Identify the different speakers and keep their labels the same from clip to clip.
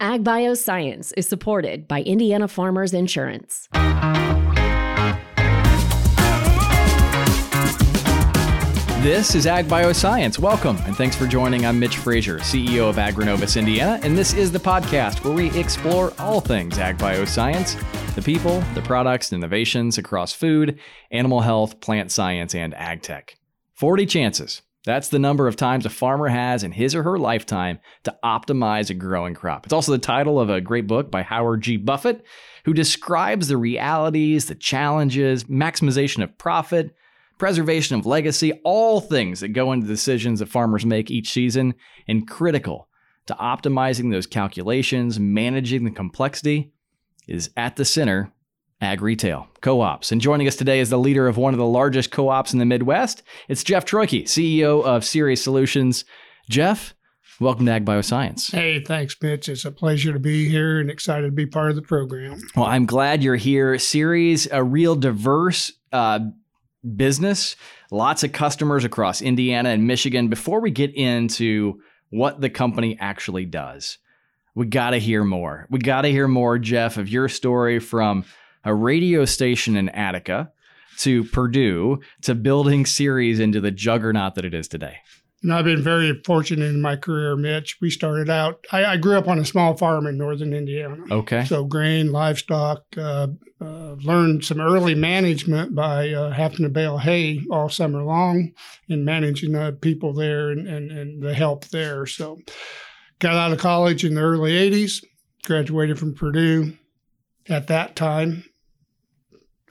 Speaker 1: Ag Bioscience is supported by Indiana Farmers Insurance.
Speaker 2: This is Ag Bioscience. Welcome and thanks for joining. I'm Mitch Frazier, CEO of AgriNovus Indiana, and this is the podcast where we explore all things Ag Bioscience the people, the products, and innovations across food, animal health, plant science, and ag tech. 40 chances that's the number of times a farmer has in his or her lifetime to optimize a growing crop. It's also the title of a great book by Howard G. Buffett, who describes the realities, the challenges, maximization of profit, preservation of legacy, all things that go into decisions that farmers make each season, and critical to optimizing those calculations, managing the complexity is at the center ag retail, co ops. And joining us today is the leader of one of the largest co ops in the Midwest. It's Jeff Troike, CEO of Ceres Solutions. Jeff, welcome to Ag Bioscience.
Speaker 3: Hey, thanks, Mitch. It's a pleasure to be here and excited to be part of the program.
Speaker 2: Well, I'm glad you're here. Ceres, a real diverse uh, business, lots of customers across Indiana and Michigan. Before we get into what the company actually does, we got to hear more. We got to hear more, Jeff, of your story from a radio station in Attica to Purdue to building Ceres into the juggernaut that it is today?
Speaker 3: And I've been very fortunate in my career, Mitch. We started out, I, I grew up on a small farm in northern Indiana.
Speaker 2: Okay.
Speaker 3: So, grain, livestock, uh, uh, learned some early management by uh, having to bale hay all summer long and managing the people there and, and, and the help there. So, got out of college in the early 80s, graduated from Purdue at that time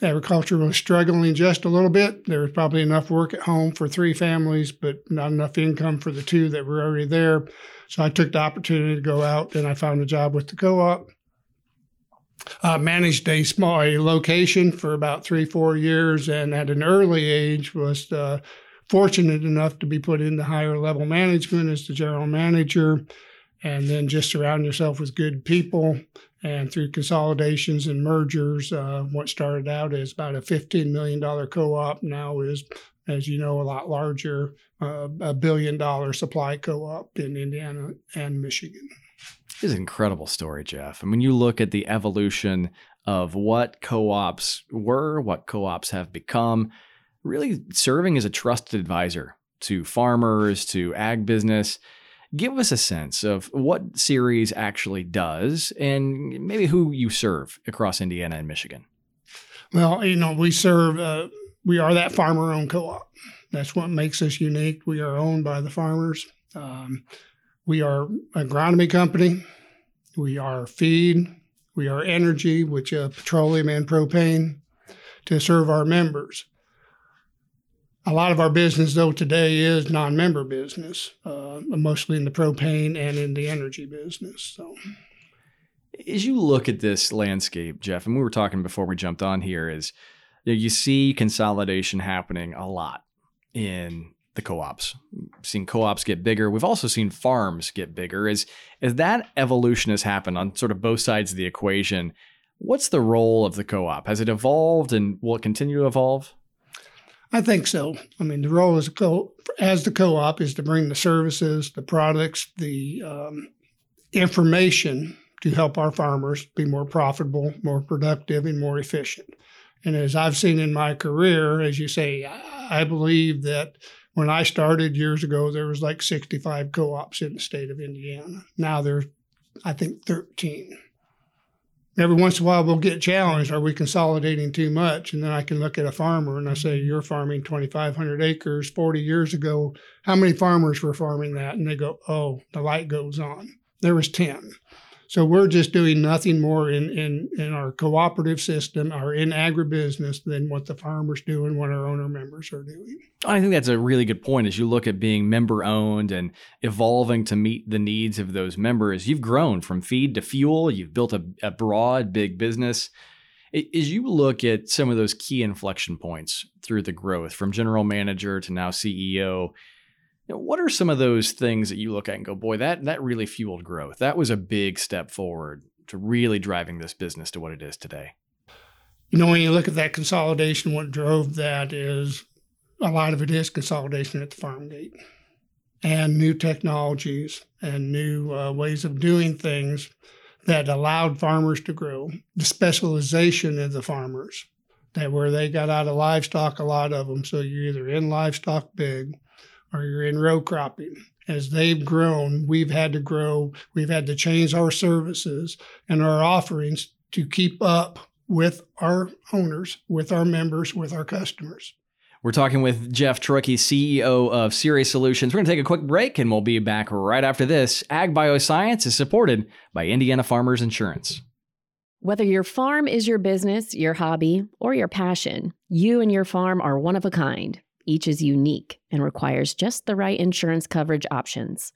Speaker 3: agriculture was struggling just a little bit. There was probably enough work at home for three families, but not enough income for the two that were already there. So I took the opportunity to go out and I found a job with the co-op. Uh, managed a small a location for about three, four years, and at an early age was uh, fortunate enough to be put into higher level management as the general manager, and then just surround yourself with good people and through consolidations and mergers, uh, what started out as about a $15 million co op now is, as you know, a lot larger, uh, a billion dollar supply co op in Indiana and Michigan.
Speaker 2: Is an incredible story, Jeff. I mean, you look at the evolution of what co ops were, what co ops have become, really serving as a trusted advisor to farmers, to ag business give us a sense of what Ceres actually does and maybe who you serve across Indiana and Michigan.
Speaker 3: Well, you know, we serve, uh, we are that farmer owned co op. That's what makes us unique. We are owned by the farmers. Um, we are agronomy company. We are feed. We are energy, which is uh, petroleum and propane to serve our members. A lot of our business, though, today is non-member business, uh, mostly in the propane and in the energy business. So,
Speaker 2: as you look at this landscape, Jeff, and we were talking before we jumped on here, is you see consolidation happening a lot in the co-ops. We've seen co-ops get bigger. We've also seen farms get bigger. As as that evolution has happened on sort of both sides of the equation, what's the role of the co-op? Has it evolved and will it continue to evolve?
Speaker 3: I think so. I mean, the role as, co- as the co-op is to bring the services, the products, the um, information to help our farmers be more profitable, more productive, and more efficient. And as I've seen in my career, as you say, I believe that when I started years ago, there was like 65 co-ops in the state of Indiana. Now there's, I think, 13 every once in a while we'll get challenged are we consolidating too much? And then i can look at a farmer and i say you're farming 2500 acres 40 years ago. How many farmers were farming that? And they go oh the light goes on. There was 10 so we're just doing nothing more in, in, in our cooperative system or in agribusiness than what the farmers do and what our owner members are doing.
Speaker 2: I think that's a really good point. As you look at being member owned and evolving to meet the needs of those members, you've grown from feed to fuel. You've built a, a broad, big business. As you look at some of those key inflection points through the growth from general manager to now CEO, what are some of those things that you look at and go, boy, that that really fueled growth? That was a big step forward to really driving this business to what it is today.
Speaker 3: You know, when you look at that consolidation, what drove that is a lot of it is consolidation at the farm gate and new technologies and new uh, ways of doing things that allowed farmers to grow, the specialization of the farmers, that where they got out of livestock, a lot of them. So you're either in livestock big or you're in row cropping. As they've grown, we've had to grow, we've had to change our services and our offerings to keep up with our owners, with our members, with our customers.
Speaker 2: We're talking with Jeff Troike, CEO of Ceres Solutions. We're going to take a quick break and we'll be back right after this. Ag Bioscience is supported by Indiana Farmers Insurance.
Speaker 1: Whether your farm is your business, your hobby, or your passion, you and your farm are one of a kind. Each is unique and requires just the right insurance coverage options.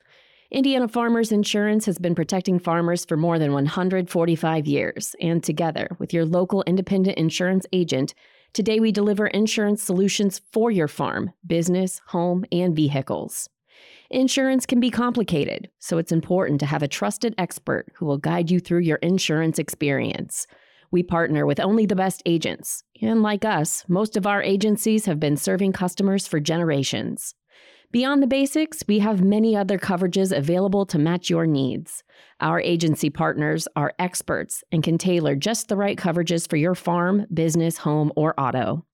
Speaker 1: Indiana Farmers Insurance has been protecting farmers for more than 145 years, and together with your local independent insurance agent, today we deliver insurance solutions for your farm, business, home, and vehicles. Insurance can be complicated, so it's important to have a trusted expert who will guide you through your insurance experience. We partner with only the best agents, and like us, most of our agencies have been serving customers for generations. Beyond the basics, we have many other coverages available to match your needs. Our agency partners are experts and can tailor just the right coverages for your farm, business, home, or auto.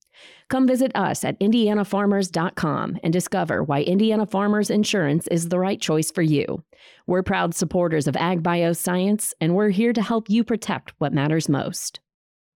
Speaker 1: Come visit us at indianafarmers.com and discover why Indiana Farmers Insurance is the right choice for you. We're proud supporters of Ag Bioscience, and we're here to help you protect what matters most.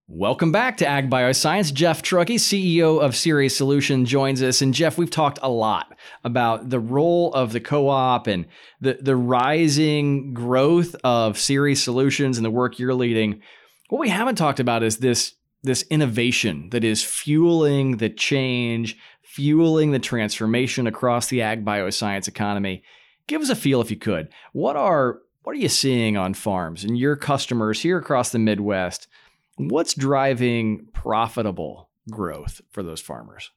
Speaker 2: Welcome back to Ag Bioscience. Jeff Troike, CEO of Ceres Solution, joins us. And Jeff, we've talked a lot about the role of the co-op and the, the rising growth of Ceres Solutions and the work you're leading. What we haven't talked about is this, this innovation that is fueling the change, fueling the transformation across the ag bioscience economy. Give us a feel if you could. What are what are you seeing on farms and your customers here across the Midwest? What's driving profitable growth for those farmers?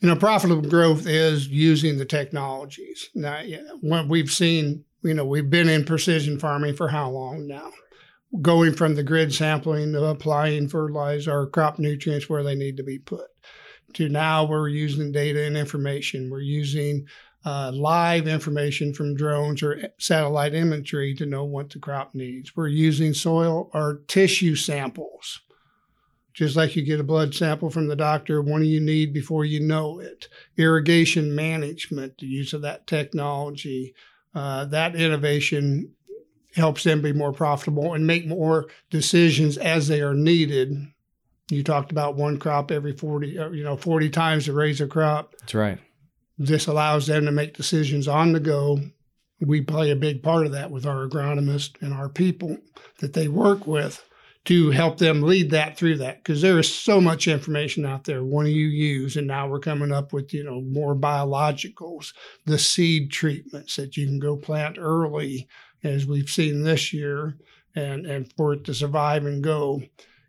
Speaker 3: You know, profitable growth is using the technologies. Now, you know, what we've seen, you know, we've been in precision farming for how long now? Going from the grid sampling to applying fertilizer or crop nutrients where they need to be put, to now we're using data and information. We're using uh, live information from drones or satellite imagery to know what the crop needs. We're using soil or tissue samples. Just like you get a blood sample from the doctor, do you need before you know it? Irrigation management, the use of that technology, uh, that innovation helps them be more profitable and make more decisions as they are needed. You talked about one crop every 40, uh, you know, 40 times to raise a crop.
Speaker 2: That's right
Speaker 3: this allows them to make decisions on the go. We play a big part of that with our agronomists and our people that they work with to help them lead that through that because there is so much information out there. What do you use? And now we're coming up with you know more biologicals, the seed treatments that you can go plant early, as we've seen this year, and and for it to survive and go.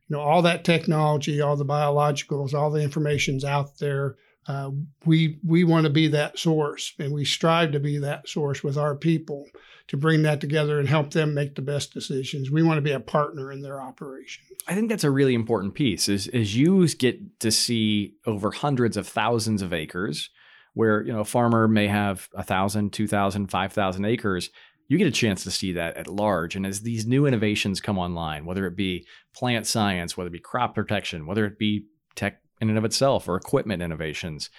Speaker 3: You know all that technology, all the biologicals, all the information's out there uh, we we want to be that source, and we strive to be that source with our people to bring that together and help them make the best decisions. We want to be a partner in their operation.
Speaker 2: I think that's a really important piece. Is as you get to see over hundreds of thousands of acres, where you know a farmer may have a thousand, two thousand, five thousand acres. You get a chance to see that at large. And as these new innovations come online, whether it be plant science, whether it be crop protection, whether it be tech in and of itself or equipment innovations.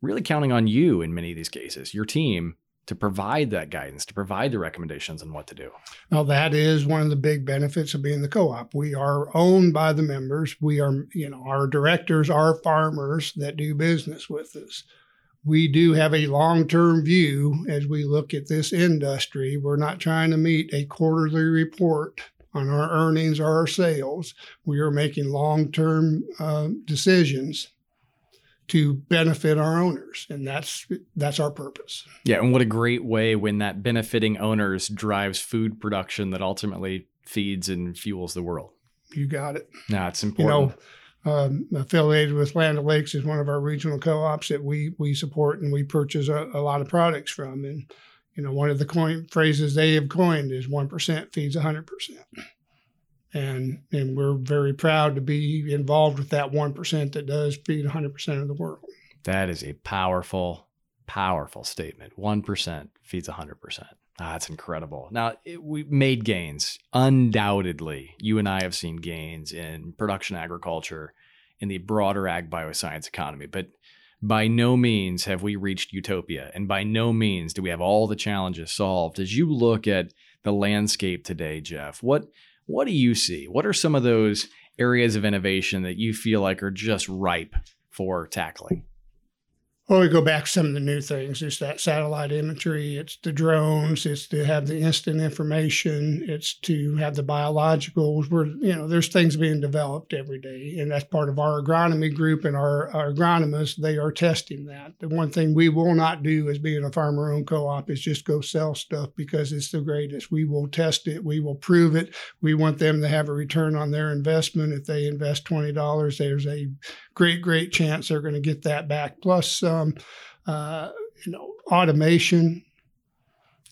Speaker 2: Really counting on you in many of these cases, your team, to provide that guidance, to provide the recommendations on what to do.
Speaker 3: Well, that is one of the big benefits of being the co-op. We are owned by the members. We are, you know, our directors are farmers that do business with us. We do have a long-term view as we look at this industry. We're not trying to meet a quarterly report on our earnings or our sales. We are making long term uh, decisions to benefit our owners and that's that's our purpose
Speaker 2: yeah and what a great way when that benefiting owners drives food production that ultimately feeds and fuels the world
Speaker 3: you got it
Speaker 2: no it's important
Speaker 3: you know um, affiliated with Land O'Lakes is one of our regional co-ops that we we support and we purchase a, a lot of products from and you know, one of the coin phrases they have coined is one percent feeds hundred percent. And and we're very proud to be involved with that one percent that does feed hundred percent of the world.
Speaker 2: That is a powerful, powerful statement. One percent feeds hundred percent. Ah, that's incredible. Now, it, we made gains. Undoubtedly, you and I have seen gains in production agriculture, in the broader ag bioscience economy, but by no means have we reached utopia. And by no means do we have all the challenges solved. As you look at the landscape today, Jeff, what what do you see? What are some of those areas of innovation that you feel like are just ripe for tackling?
Speaker 3: Well, we go back to some of the new things. It's that satellite imagery. It's the drones. It's to have the instant information. It's to have the biologicals. Where you know, there's things being developed every day, and that's part of our agronomy group and our, our agronomists. They are testing that. The one thing we will not do as being a farmer-owned co-op is just go sell stuff because it's the greatest. We will test it. We will prove it. We want them to have a return on their investment. If they invest twenty dollars, there's a great, great chance they're going to get that back. Plus, uh, you know, automation.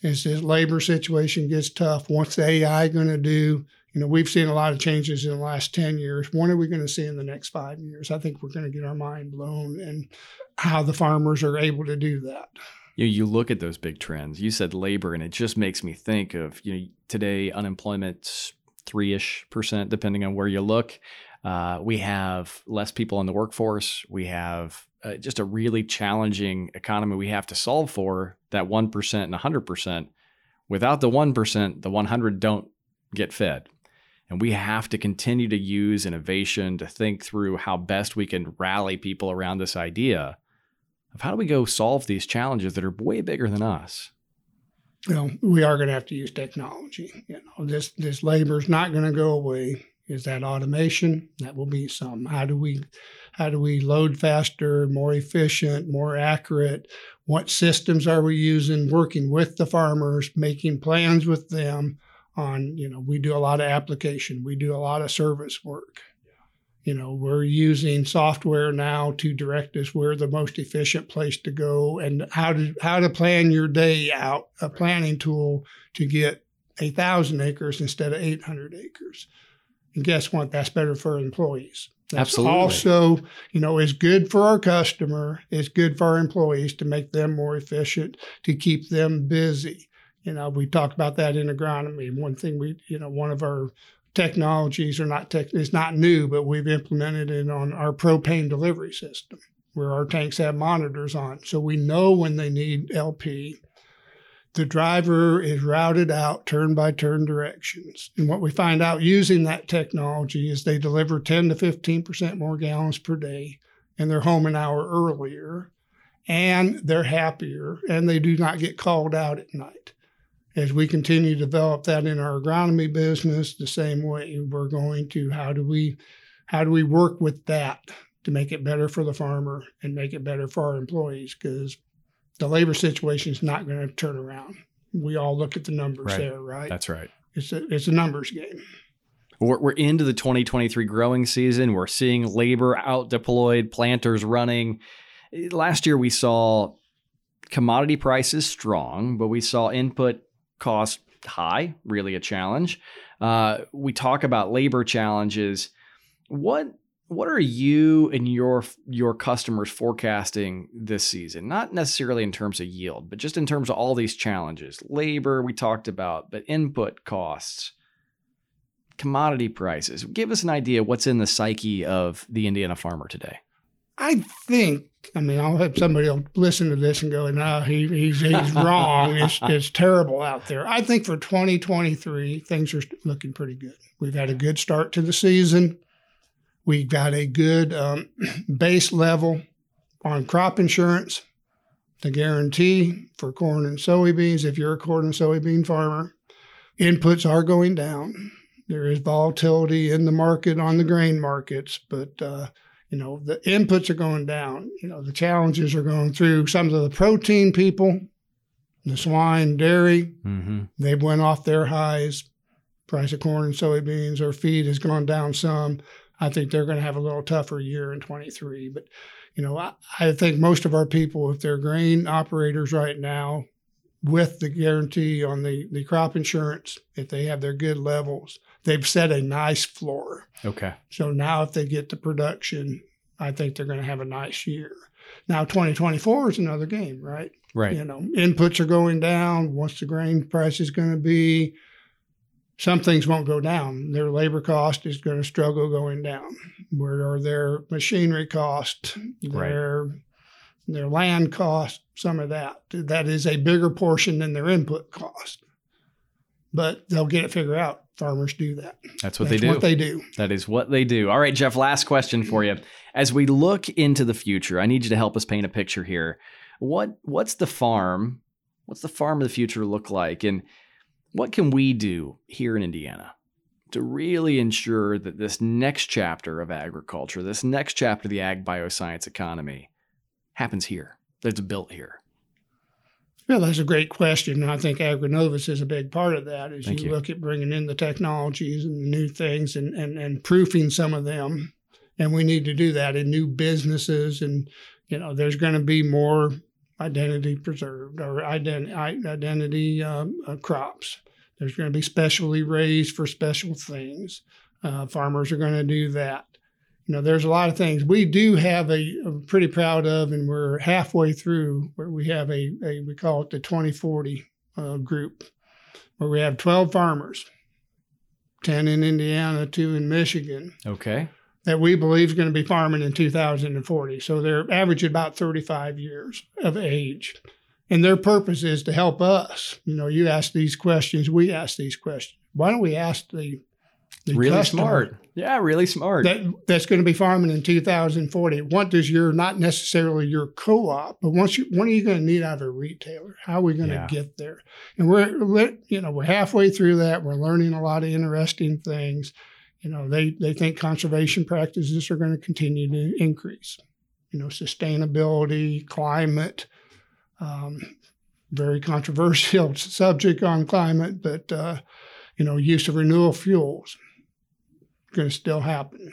Speaker 3: As this labor situation gets tough, what's the AI going to do? You know, we've seen a lot of changes in the last 10 years. What are we going to see in the next five years? I think we're going to get our mind blown and how the farmers are able to do that.
Speaker 2: You, you look at those big trends. You said labor, and it just makes me think of, you know, today unemployment's three ish percent, depending on where you look. Uh, we have less people in the workforce. We have uh, just a really challenging economy we have to solve for that 1% and 100%. Without the 1%, the 100 don't get fed. And we have to continue to use innovation to think through how best we can rally people around this idea of how do we go solve these challenges that are way bigger than us.
Speaker 3: You know, we are going to have to use technology. You know, this this labor is not going to go away. Is that automation? That will be some. How do we how do we load faster, more efficient, more accurate? What systems are we using? Working with the farmers, making plans with them on, you know, we do a lot of application, we do a lot of service work. You know, we're using software now to direct us where the most efficient place to go and how to how to plan your day out, a planning tool to get a thousand acres instead of 800 acres. And guess what? That's better for employees. That's
Speaker 2: Absolutely.
Speaker 3: Also, you know, is good for our customer. It's good for our employees to make them more efficient, to keep them busy. You know, we talked about that in agronomy. One thing we, you know, one of our technologies are not tech, it's not new, but we've implemented it on our propane delivery system where our tanks have monitors on. So we know when they need LP the driver is routed out turn by turn directions. And what we find out using that technology is they deliver 10 to 15% more gallons per day and they're home an hour earlier and they're happier and they do not get called out at night. As we continue to develop that in our agronomy business, the same way we're going to how do we how do we work with that to make it better for the farmer and make it better for our employees because the labor situation is not going to turn around. We all look at the numbers
Speaker 2: right.
Speaker 3: there, right?
Speaker 2: That's right.
Speaker 3: It's a, it's a numbers game.
Speaker 2: We're, we're into the 2023 growing season. We're seeing labor out deployed, planters running. Last year, we saw commodity prices strong, but we saw input cost high, really a challenge. Uh, we talk about labor challenges. What what are you and your your customers forecasting this season? Not necessarily in terms of yield, but just in terms of all these challenges. Labor we talked about, but input costs, commodity prices. Give us an idea what's in the psyche of the Indiana farmer today.
Speaker 3: I think. I mean, I'll have somebody listen to this and go, "No, he, he's he's wrong. It's it's terrible out there." I think for 2023, things are looking pretty good. We've had a good start to the season. We've got a good um, base level on crop insurance, the guarantee for corn and soybeans. If you're a corn and soybean farmer, inputs are going down. There is volatility in the market on the grain markets, but uh, you know the inputs are going down. You know the challenges are going through. Some of the protein people, the swine, dairy, mm-hmm. they've went off their highs. Price of corn and soybeans or feed has gone down some. I think they're going to have a little tougher year in 23. But, you know, I, I think most of our people, if they're grain operators right now, with the guarantee on the, the crop insurance, if they have their good levels, they've set a nice floor.
Speaker 2: Okay.
Speaker 3: So now if they get the production, I think they're going to have a nice year. Now 2024 is another game, right?
Speaker 2: Right.
Speaker 3: You know, inputs are going down. What's the grain price is going to be? Some things won't go down. Their labor cost is going to struggle going down. Where are their machinery cost? Their right. their land cost? Some of that. That is a bigger portion than their input cost. But they'll get it figured out. Farmers do that.
Speaker 2: That's what
Speaker 3: That's
Speaker 2: they do.
Speaker 3: What they do.
Speaker 2: That is what they do. All right, Jeff. Last question for you. As we look into the future, I need you to help us paint a picture here what what's the farm? What's the farm of the future look like? And what can we do here in Indiana to really ensure that this next chapter of agriculture, this next chapter of the ag bioscience economy happens here, that it's built here?
Speaker 3: Well, that's a great question. I think AgriNovus is a big part of that as you,
Speaker 2: you,
Speaker 3: look at bringing in the technologies and the new things and, and, and proofing some of them. And we need to do that in new businesses. And, you know, there's going to be more identity preserved or ident- identity um, uh, crops. There's going to be specially raised for special things. Uh, farmers are going to do that. You know, there's a lot of things we do have a, I'm pretty proud of, and we're halfway through where we have a, a we call it the 2040 uh, group, where we have 12 farmers, 10 in Indiana, two in Michigan.
Speaker 2: Okay
Speaker 3: that we believe is going to be farming in 2040. So they're averaging about 35 years of age. And their purpose is to help us. You know, you ask these questions, we ask these questions. Why don't we ask the, the
Speaker 2: really smart? Yeah, really smart.
Speaker 3: That, that's going to be farming in 2040. What does your not necessarily your co-op, but once you when are you going to need out of a retailer? How are we going yeah. to get there? And we're you know we're halfway through that. We're learning a lot of interesting things you know, they, they think conservation practices are going to continue to increase. You know, sustainability, climate, um, very controversial subject on climate, but, uh, you know, use of renewable fuels going to still happen.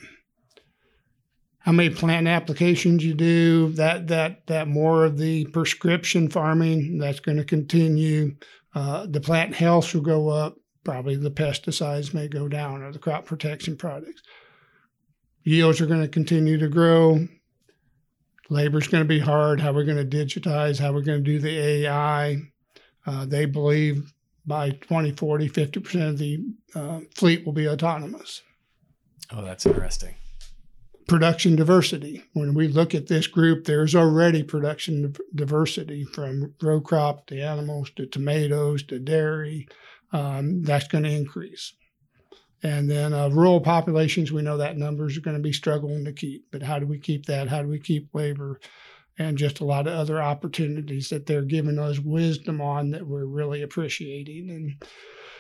Speaker 3: How many plant applications you do, that, that, that more of the prescription farming, that's going to continue. Uh, the plant health will go up probably the pesticides may go down or the crop protection products. Yields are going to continue to grow. Labor is going to be hard. How we're going to digitize, how we're going to do the AI. Uh, they believe by 2040, 50% of the uh, fleet will be autonomous.
Speaker 2: Oh, that's interesting.
Speaker 3: Production diversity. When we look at this group, there's already production diversity from row crop to animals to tomatoes to dairy um, that's going to increase. And then uh, rural populations, we know that numbers are going to be struggling to keep. But how do we keep that? How do we keep labor? And just a lot of other opportunities that they're giving us wisdom on that we're really appreciating. And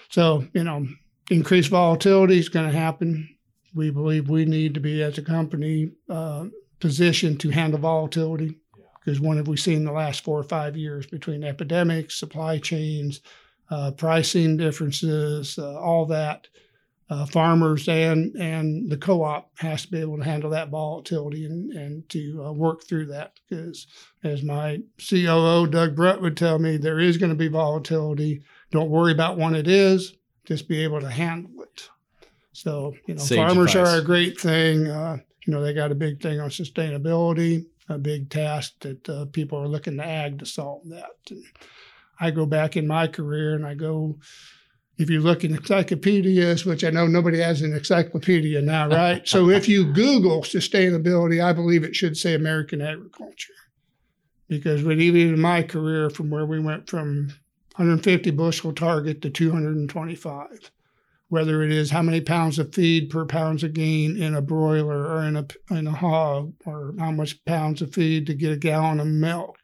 Speaker 3: so, you know, increased volatility is going to happen. We believe we need to be, as a company, uh, positioned to handle volatility. Because what have we seen the last four or five years between epidemics, supply chains, uh, pricing differences, uh, all that. Uh, farmers and and the co-op has to be able to handle that volatility and and to uh, work through that because as my COO Doug Brutt would tell me, there is going to be volatility. Don't worry about when it is. Just be able to handle it. So you know, Sage farmers advice. are a great thing. Uh, you know, they got a big thing on sustainability, a big task that uh, people are looking to ag to solve that. And, I go back in my career and I go, if you look in encyclopedias, which I know nobody has an encyclopedia now, right? so if you Google sustainability, I believe it should say American agriculture. Because with even in my career, from where we went from 150 bushel target to 225, whether it is how many pounds of feed per pounds of gain in a broiler or in a, in a hog, or how much pounds of feed to get a gallon of milk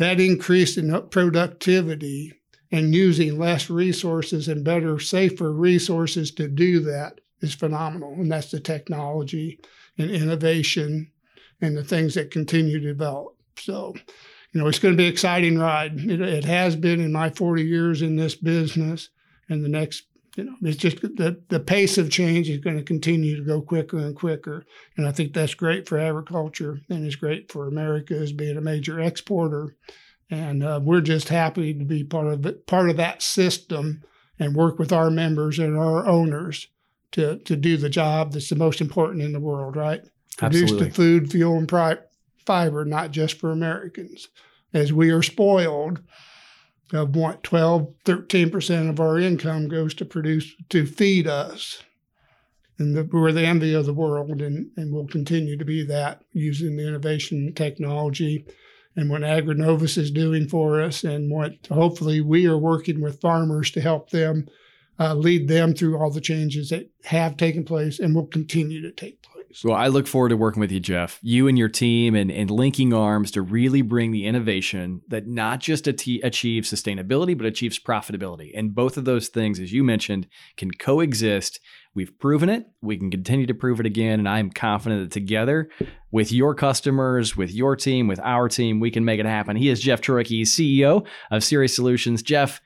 Speaker 3: that increase in productivity and using less resources and better, safer resources to do that is phenomenal. And that's the technology and innovation and the things that continue to develop. So, you know, it's going to be an exciting ride. It, it has been in my 40 years in this business. And the next you know, it's just the, the pace of change is going to continue to go quicker and quicker. And I think that's great for agriculture and it's great for America as being a major exporter. And uh, we're just happy to be part of it, part of that system and work with our members and our owners to, to do the job that's the most important in the world, right?
Speaker 2: Absolutely.
Speaker 3: Produce the food, fuel, and pri- fiber, not just for Americans, as we are spoiled of what 12, 13% of our income goes to produce to feed us. And the, we're the envy of the world, and, and will continue to be that using the innovation technology and what AgriNovus is doing for us, and what hopefully we are working with farmers to help them uh, lead them through all the changes that have taken place and will continue to take place.
Speaker 2: Well, I look forward to working with you, Jeff, you and your team, and, and linking arms to really bring the innovation that not just achieves sustainability, but achieves profitability. And both of those things, as you mentioned, can coexist. We've proven it. We can continue to prove it again. And I'm confident that together with your customers, with your team, with our team, we can make it happen. He is Jeff Troike, CEO of Ceres Solutions. Jeff,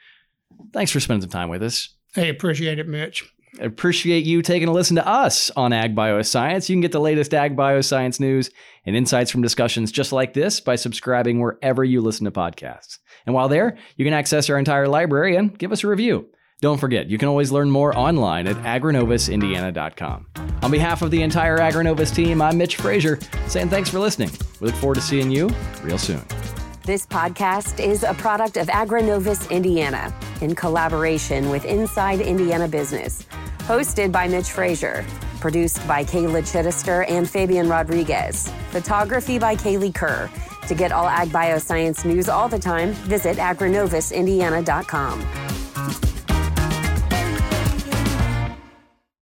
Speaker 2: thanks for spending some time with us.
Speaker 3: Hey, appreciate it, Mitch
Speaker 2: appreciate you taking a listen to us on Ag Bioscience. You can get the latest Ag Bioscience news and insights from discussions just like this by subscribing wherever you listen to podcasts. And while there, you can access our entire library and give us a review. Don't forget, you can always learn more online at agrinovusindiana.com. On behalf of the entire AgriNovus team, I'm Mitch Frazier, saying thanks for listening. We look forward to seeing you real soon.
Speaker 1: This podcast is a product of AgriNovus Indiana in collaboration with Inside Indiana Business. Hosted by Mitch Frazier. Produced by Kayla Chittister and Fabian Rodriguez. Photography by Kaylee Kerr. To get all ag bioscience news all the time, visit agrinovusindiana.com.